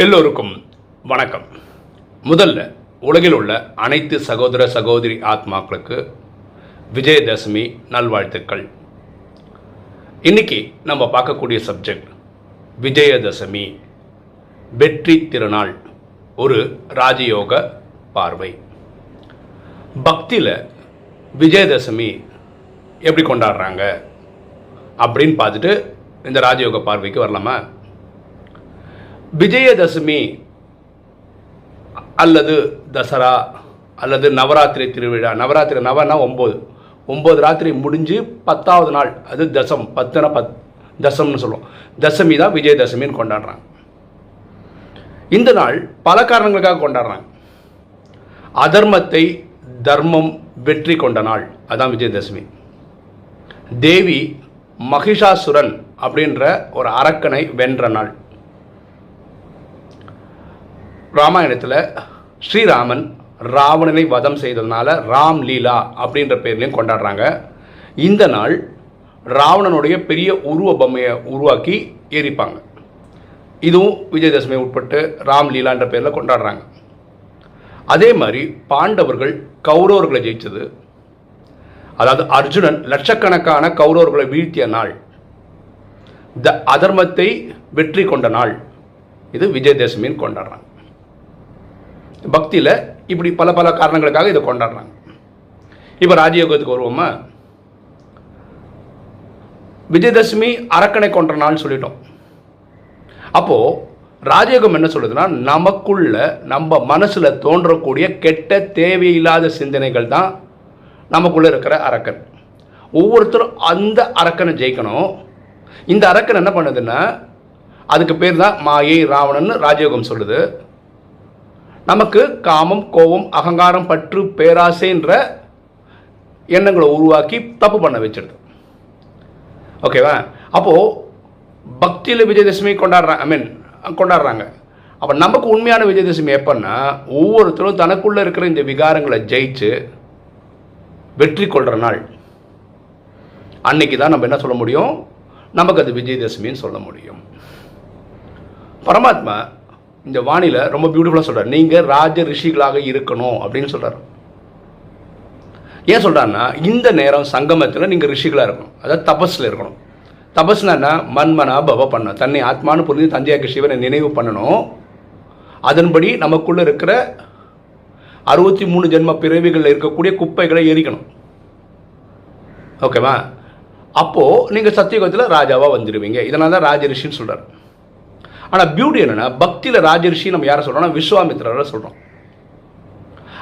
எல்லோருக்கும் வணக்கம். முதல்ல உலகில் உள்ள அனைத்து சகோதர சகோதரி ஆத்மாக்களுக்கு விஜயதசமி நல்வாழ்த்துக்கள். இன்னைக்கு நம்ம பார்க்கக்கூடிய சப்ஜெக்ட் விஜயதசமி வெற்றி திருநாள் ஒரு ராஜயோக பார்வை. பக்தியில் விஜயதசமி எப்படி கொண்டாடுறாங்க? அப்படின்னு பார்த்துட்டு இந்த ராஜயோக பார்வைக்கு வரலாமா? விஜயதசமி அல்லது தசரா அல்லது நவராத்திரி திருவிழா. நவராத்திரி நவனா ஒம்பது. ஒம்பது ராத்திரி முடிஞ்சு பத்தாவது நாள். அது தசம். பத்துனா பத் தசம்னு சொல்லுவோம். தசமி தான் விஜயதசமின்னு கொண்டாடுறாங்க. இந்த நாள் பல காரணங்களுக்காக கொண்டாடுறாங்க. அதர்மத்தை தர்மம் வெற்றி கொண்ட நாள். அதான் விஜயதசமி. தேவி மகிஷாசுரன் அப்படின்ற ஒரு அரக்கனை வென்ற நாள். ராமாயணத்தில் ஸ்ரீராமன் ராவணனை வதம் செய்ததுனால ராம் லீலா அப்படின்ற பேர்லையும் கொண்டாடுறாங்க. இந்த நாள் ராவணனுடைய பெரிய உருவ பொம்மையை உருவாக்கி எரிப்பாங்க. இதுவும் விஜயதசமி உட்பட்டு ராம் லீலான்ற பேரில் கொண்டாடுறாங்க. அதே மாதிரி பாண்டவர்கள் கௌரவர்களை ஜெயித்தது அதாவது அர்ஜுனன் லட்சக்கணக்கான கௌரவர்களை வீழ்த்திய நாள். த அதர்மத்தை வெற்றி கொண்ட நாள். இது விஜயதசமின்னு கொண்டாடுறாங்க. பக்தியில் இப்படி பல பல காரணங்களுக்காக இதை கொண்டாடுறாங்க. இப்போ ராஜயோகத்துக்கு வருவோமா? விஜயதசமி அரக்கனை கொன்ற நாள்னு சொல்லிட்டோம். அப்போது ராஜயோகம் என்ன சொல்லுதுன்னா நமக்குள்ள நம்ம மனசில் தோன்றக்கூடிய கெட்ட தேவையில்லாத சிந்தனைகள் தான் நமக்குள்ளே இருக்கிற அரக்கன். ஒவ்வொருத்தரும் அந்த அரக்கனை ஜெயிக்கணும். இந்த அரக்கன் என்ன பண்ணுதுன்னா அதுக்கு பேர் தான் மாயை ராவணன் ராஜயோகம் சொல்லுது. நமக்கு காமம் கோபம் அகங்காரம் பற்று பேராசைன்ற எண்ணங்களை உருவாக்கி தப்பு பண்ண வச்சிருது ஓகேவா? அப்போது பக்தியில் விஜயதசமி கொண்டாடுறாங்க ஐ மீன் கொண்டாடுறாங்க. அப்போ நமக்கு உண்மையான விஜயதசமி எப்போன்னா ஒவ்வொருத்தரும் தனக்குள்ளே இருக்கிற இந்த விகாரங்களை ஜெயிச்சு வெற்றி கொள்கிற நாள். அன்னைக்கு தான் நம்ம என்ன சொல்ல முடியும்? நமக்கு அது விஜயதசமின்னு சொல்ல முடியும். பரமாத்மா இந்த வானில ரொம்ப பியூட்டிஃபுல்லாக சொல்கிறார் நீங்கள் ராஜ ரிஷிகளாக இருக்கணும் அப்படின்னு சொல்கிறார் ஏன் சொல்கிறாருன்னா இந்த நேரம் சங்கமத்தில் நீங்கள் ரிஷிகளாக இருக்கணும். அதாவது தபஸில் இருக்கணும். தபஸ்னா மண்மனா பவ பண்ண. தன்னை ஆத்மானு புரிஞ்சு தந்தையாக்கு சிவனை நினைவு பண்ணணும். அதன்படி நமக்குள்ளே இருக்கிற அறுபத்தி மூணு ஜென்ம பிறவிகளில் இருக்கக்கூடிய குப்பைகளை எரிக்கணும். ஓகேவா? அப்போது நீங்கள் சத்தியுகத்தில் ராஜாவாக வந்துடுவீங்க இதனால தான் ராஜரிஷின்னு சொல்கிறார் ஆனால் பியூட்டி என்னென்னா பக்தியில் ராஜரிஷி நம்ம யாரை சொல்கிறோம்னா விஸ்வாமித்திரரை சொல்கிறோம்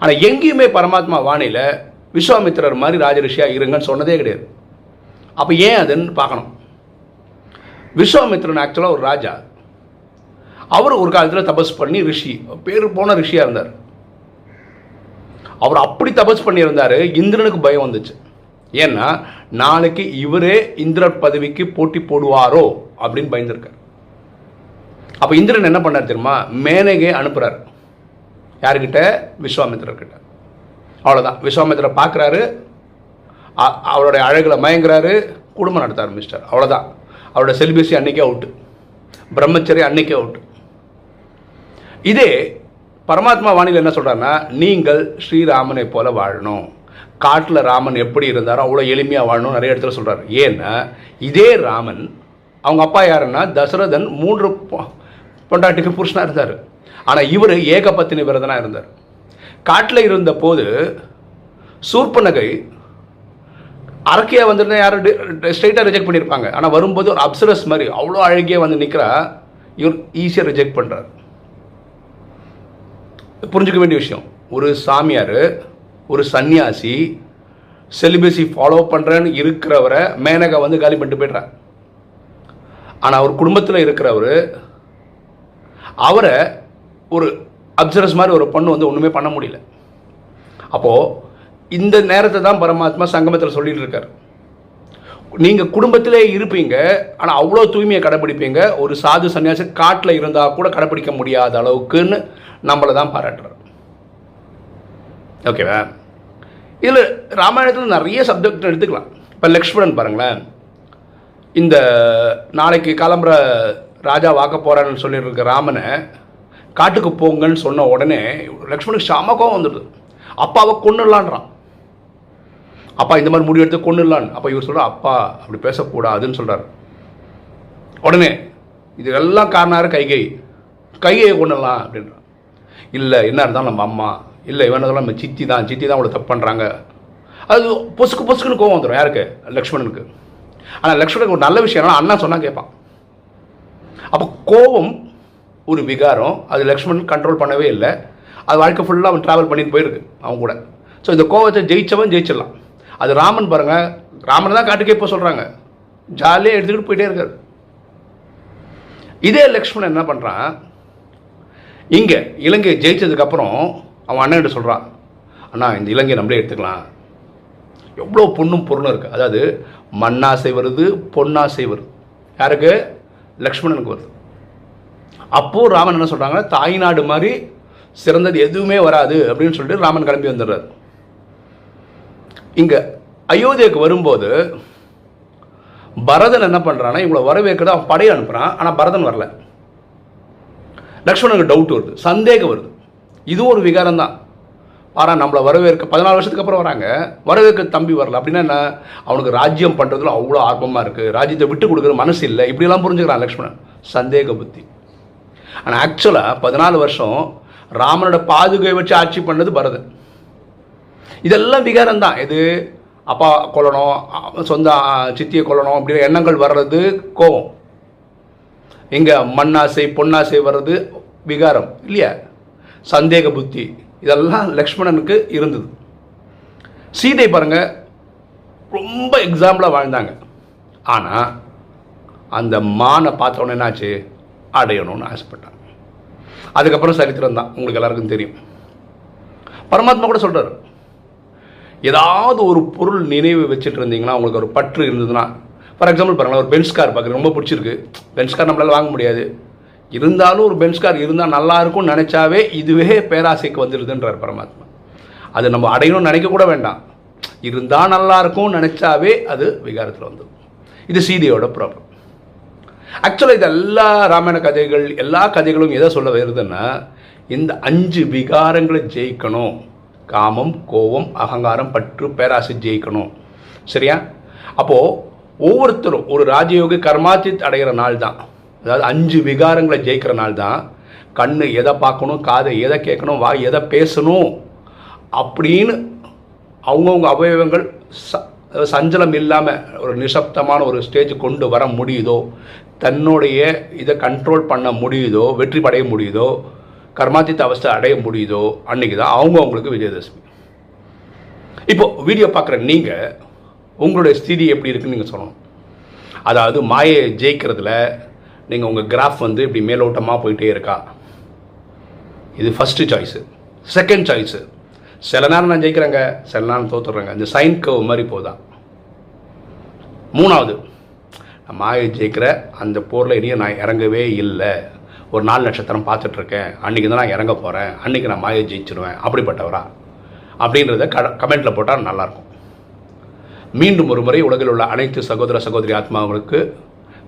ஆனால் எங்கேயுமே பரமாத்மா வாணியில் விஸ்வாமித்திரர் மாதிரி ராஜரிஷியாக இருங்கன்னு சொன்னதே கிடையாது. அப்போ ஏன் அதுன்னு பார்க்கணும். விஸ்வாமித்திரன் ஆக்சுவலாக ஒரு ராஜா. அவர் ஒரு காலத்தில் தபஸ் பண்ணி ரிஷி பேர் போன ரிஷியாக இருந்தார். அவர் அப்படி தபஸ் பண்ணியிருந்தார் இந்திரனுக்கு பயம் வந்துச்சு. ஏன்னா நாளைக்கு இவரே இந்திர பதவிக்கு போட்டி போடுவாரோ அப்படின்னு பயந்துருக்கார். அப்போ இந்திரன் என்ன பண்ணார் தெரியுமா? மேனகே அனுப்புகிறார் யாருக்கிட்ட விஸ்வாமித்திரர்கிட்ட. அவ்வளோதான் விஸ்வாமித்திரர் பார்க்குறாரு. அவருடைய அழகில் மயங்குறாரு. குடும்பம் நடத்த ஆரம்பிச்சிட்டார். அவ்வளோதான் அவரோட செலிபஸி அன்னைக்கே அவுட்டு. பிரம்மச்சரி அன்னைக்கே அவுட்டு. இதே பரமாத்மா வாணியில் என்ன சொல்கிறாருன்னா நீங்கள் ஸ்ரீராமனை போல வாழணும். காட்டில் ராமன் எப்படி இருந்தாரோ அவ்வளோ எளிமையாக வாழணும் நிறைய இடத்துல சொல்கிறார் ஏன்னா இதே ராமன் அவங்க அப்பா யாருன்னா தசரதன் மூன்று பொண்டாட்டிக்கு புருஷனாக இருந்தார். ஆனால் இவர் ஏகபத்தினி விரதனாக இருந்தார். காட்டில் இருந்த போது சூர்பனகை அரக்கியாக வந்திருந்தா யாரும் ஸ்ட்ரைட்டாக ரிஜெக்ட் பண்ணியிருப்பாங்க ஆனால் வரும்போது ஒரு அப்சரஸ் மாதிரி அவ்வளோ அழகியாக வந்து நிற்கிறா இவர் ஈஸியாக ரிஜெக்ட் பண்ணுறார் புரிஞ்சுக்க வேண்டிய விஷயம். ஒரு சாமியார் ஒரு சன்னியாசி செலிபஸி ஃபாலோ பண்ணுறேன்னு இருக்கிறவரை மேனகா வந்து காலி பண்ணிட்டு போய்ட்றார். ஆனால் அவர் குடும்பத்தில் இருக்கிறவர் அவரை ஒரு அப்சரஸ் மாதிரி ஒரு பொண்ணு வந்து ஒன்றுமே பண்ண முடியல. அப்போது இந்த நேரத்தை தான் பரமாத்மா சங்கமத்தில் சொல்லிட்டு இருக்கார். நீங்கள் குடும்பத்திலே இருப்பீங்க ஆனால் அவ்வளோ தூய்மையை கடைப்பிடிப்பீங்க ஒரு சாது சன்னியாசி காட்டில் இருந்தால் கூட கடைப்பிடிக்க முடியாத அளவுக்குன்னு நம்மளை தான் பாராட்டுறார். ஓகேவா இதில் ராமாயணத்தில் நிறைய சப்ஜெக்ட் எடுத்துக்கலாம். இப்போ லக்ஷ்மணன் பாருங்களேன். இந்த நாளைக்கு கிளம்புற ராஜா வாக்க போகிறான்னு சொல்லியிருக்க ராமனை காட்டுக்கு போங்கன்னு சொன்ன உடனே லக்ஷ்மணுக்கு செம கோவம் வந்துடுது. அப்பாவை கொண்டுடலான்றான் அப்பா இந்த மாதிரி முடிவு எடுத்து கொண்டுடலான்னு அப்போ இவர் சொல்கிறார் அப்பா அப்படி பேசக்கூடாதுன்னு சொல்கிறார் உடனே இது எல்லாம் காரணம் கைகை. கைகையை கொண்டுடலாம் அப்படின்றான். இல்லை என்ன இருந்தாலும் நம்ம அம்மா. இல்லை இவன் இருந்தாலும் நம்ம சித்தி தான். சித்தி தான் அவ்வளோ தப்பு பண்ணுறாங்க அது பொசுக்கு பொசுக்குன்னு கோவம் வந்துடும் யாருக்கு? லக்ஷ்மணனுக்கு. ஆனால் லக்ஷ்மணனுக்கு ஒரு நல்ல விஷயம் அண்ணா சொன்னால் கேட்பான். அப்போ கோபம் ஒரு விகாரம். அது லக்ஷ்மணன் கண்ட்ரோல் பண்ணவே இல்லை. அது வாழ்க்கை ஃபுல்லாக அவன் ட்ராவல் பண்ணிட்டு போயிருக்கு அவன் கூட. ஸோ இந்த கோவத்தை ஜெயிச்சவன் ஜெயிச்சிடலாம். அது ராமன் பாருங்கள் ராமன் தான் காட்டுக்கே இப்போ சொல்கிறாங்க ஜாலியாக எடுத்துக்கிட்டு போயிட்டே இருக்கார். இதே லக்ஷ்மணன் என்ன பண்ணுறான் இங்கே இலங்கையை ஜெயிச்சதுக்கப்புறம் அவன் அண்ணன்கிட்ட சொல்கிறான் அண்ணா இந்த இலங்கையை நம்மளே எடுத்துக்கலாம். எவ்வளோ பொண்ணும் பொருளும் இருக்குது அதாவது மண்ணாசை வருது பொன்னாசை வருது. யாருக்கு? லக்ஷ்மணனுக்கு வருது. அப்போது ராமன் என்ன சொல்கிறாங்க தாய்நாடு மாதிரி சிறந்தது எதுவுமே வராது அப்படின்னு சொல்லிட்டு ராமன் கிளம்பி வந்துடுறாரு. இங்கே அயோத்தியாவுக்கு வரும்போது பரதன் என்ன பண்ணுறான்னா இவங்களை வரவேற்கிறது அவன் படையை அனுப்புகிறான் ஆனால் பரதன் வரல. லக்ஷ்மணனுக்கு டவுட் வருது சந்தேகம் வருது. இதுவும் ஒரு விகாரம் தான். ஆனால் நம்மளை வரவேற்க பதினாலு வருஷத்துக்கு அப்புறம் வராங்க. வரவேற்க தம்பி வரல. அப்படின்னா என்ன? அவனுக்கு ராஜ்யம் பண்ணுறதுல அவ்வளோ ஆர்வமாக இருக்குது ராஜ்யத்தை விட்டு கொடுக்குற மனசு இல்லை. இப்படிலாம் புரிஞ்சுக்கிறான் லக்ஷ்மணன். சந்தேக புத்தி. ஆனால் ஆக்சுவலாக பதினாலு வருஷம் ராமனோட பாதுகை வச்சு ஆட்சி பண்ணது பரதன். இதெல்லாம் விகாரம் தான் இது அப்பா கொல்லணும் சொந்த சித்தியை கொல்லணும் அப்படிங்கிற எண்ணங்கள் வர்றது கோபம். இங்கே மண்ணாசை பொன்னாசை வர்றது விகாரம் இல்லையா? சந்தேக புத்தி. இதெல்லாம் லக்ஷ்மணனுக்கு இருந்தது. சீதை பாருங்க ரொம்ப எக்ஸாம்பிளாக வாழ்ந்தாங்க. ஆனால் அந்த மானை பார்த்த என்னாச்சு? அடையணும்னு ஆசைப்பட்டாங்க அதுக்கப்புறம் சரித்திரம் தான். உங்களுக்கு எல்லாருக்கும் தெரியும். பரமாத்மா கூட சொல்கிறார் ஏதாவது ஒரு பொருள் நினைவு வச்சுட்டு இருந்தீங்கன்னா உங்களுக்கு ஒரு பற்று இருந்ததுன்னா ஃபார் எக்ஸாம்பிள் பாருங்களேன் ஒரு பென்ஸ் கார் பார்க்குறது ரொம்ப பிடிச்சிருக்கு. பென்ஸ் கார் நம்மளால் வாங்க முடியாது. இருந்தாலும் ஒரு பென்ஸ் கார் இருந்தால் நல்லா இருக்கும்னு நினச்சாவே இதுவே பேராசைக்கு வந்துடுதுன்றார் பரமாத்மா. அது நம்ம அடையணும்னு நினைக்க கூட வேண்டாம். இருந்தால் நல்லா இருக்கும்னு நினச்சாவே அது விகாரத்தில் வந்துடும் இது சீதையோட ப்ராப்ளம் ஆக்சுவலாக இது எல்லா ராமாயண கதைகள் எல்லா கதைகளும் எதை சொல்ல வருதுன்னா இந்த அஞ்சு விகாரங்களை ஜெயிக்கணும். காமம் கோபம் அகங்காரம் பற்று பேராசை ஜெயிக்கணும். சரியா? அப்போது ஒவ்வொருத்தரும் ஒரு ராஜயோகி கர்மாச்சித் அடைகிற நாள் தான் அதாவது அஞ்சு விகாரங்களை ஜெயிக்கிற நாள் தான் கண் எதை பார்க்கணும் காதை எதை கேட்கணும் வாய் எதை பேசணும் அப்படின்னு அவங்கவுங்க அவயவங்கள் ச சஞ்சலம் இல்லாமல் ஒரு நிசப்தமான ஒரு ஸ்டேஜ் கொண்டு வர முடியுதோ தன்னுடைய இதை கண்ட்ரோல் பண்ண முடியுதோ வெற்றி படைய முடியுதோ கர்மாதித்த அவஸ்தை அடைய முடியுதோ அன்றைக்கி தான் அவங்கவுங்களுக்கு விஜயதசமி. இப்போது வீடியோ பார்க்குற நீங்கள் உங்களுடைய ஸ்திதி எப்படி இருக்குன்னு நீங்கள் சொல்லணும். அதாவது மாயை ஜெயிக்கிறதுல நீங்கள் உங்கள் கிராஃப் வந்து இப்படி மேலோட்டமாக போயிட்டே இருக்கா? இது ஃபஸ்ட்டு சாய்ஸு செகண்ட் சாய்ஸு சில நேரம் நான் ஜெயிக்கிறேங்க சில நேரம் தோத்துடுறேங்க. இந்த சைன் கவ் மாதிரி போதா மூணாவது நான் மாயை ஜெயிக்கிற அந்த போரில் இனியும் நான் இறங்கவே இல்லை. ஒரு நாலு நட்சத்திரம் பார்த்துட்ருக்கேன். அன்றைக்கி தான் நான் இறங்க போகிறேன் அன்றைக்கி நான் மாயை ஜெயிச்சிருவேன். அப்படிப்பட்டவரா? அப்படின்றத க கமெண்ட்டில் போட்டால் நல்லாயிருக்கும் மீண்டும் ஒரு முறை உலகில் உள்ள அனைத்து சகோதர சகோதரி ஆத்மாவுக்கு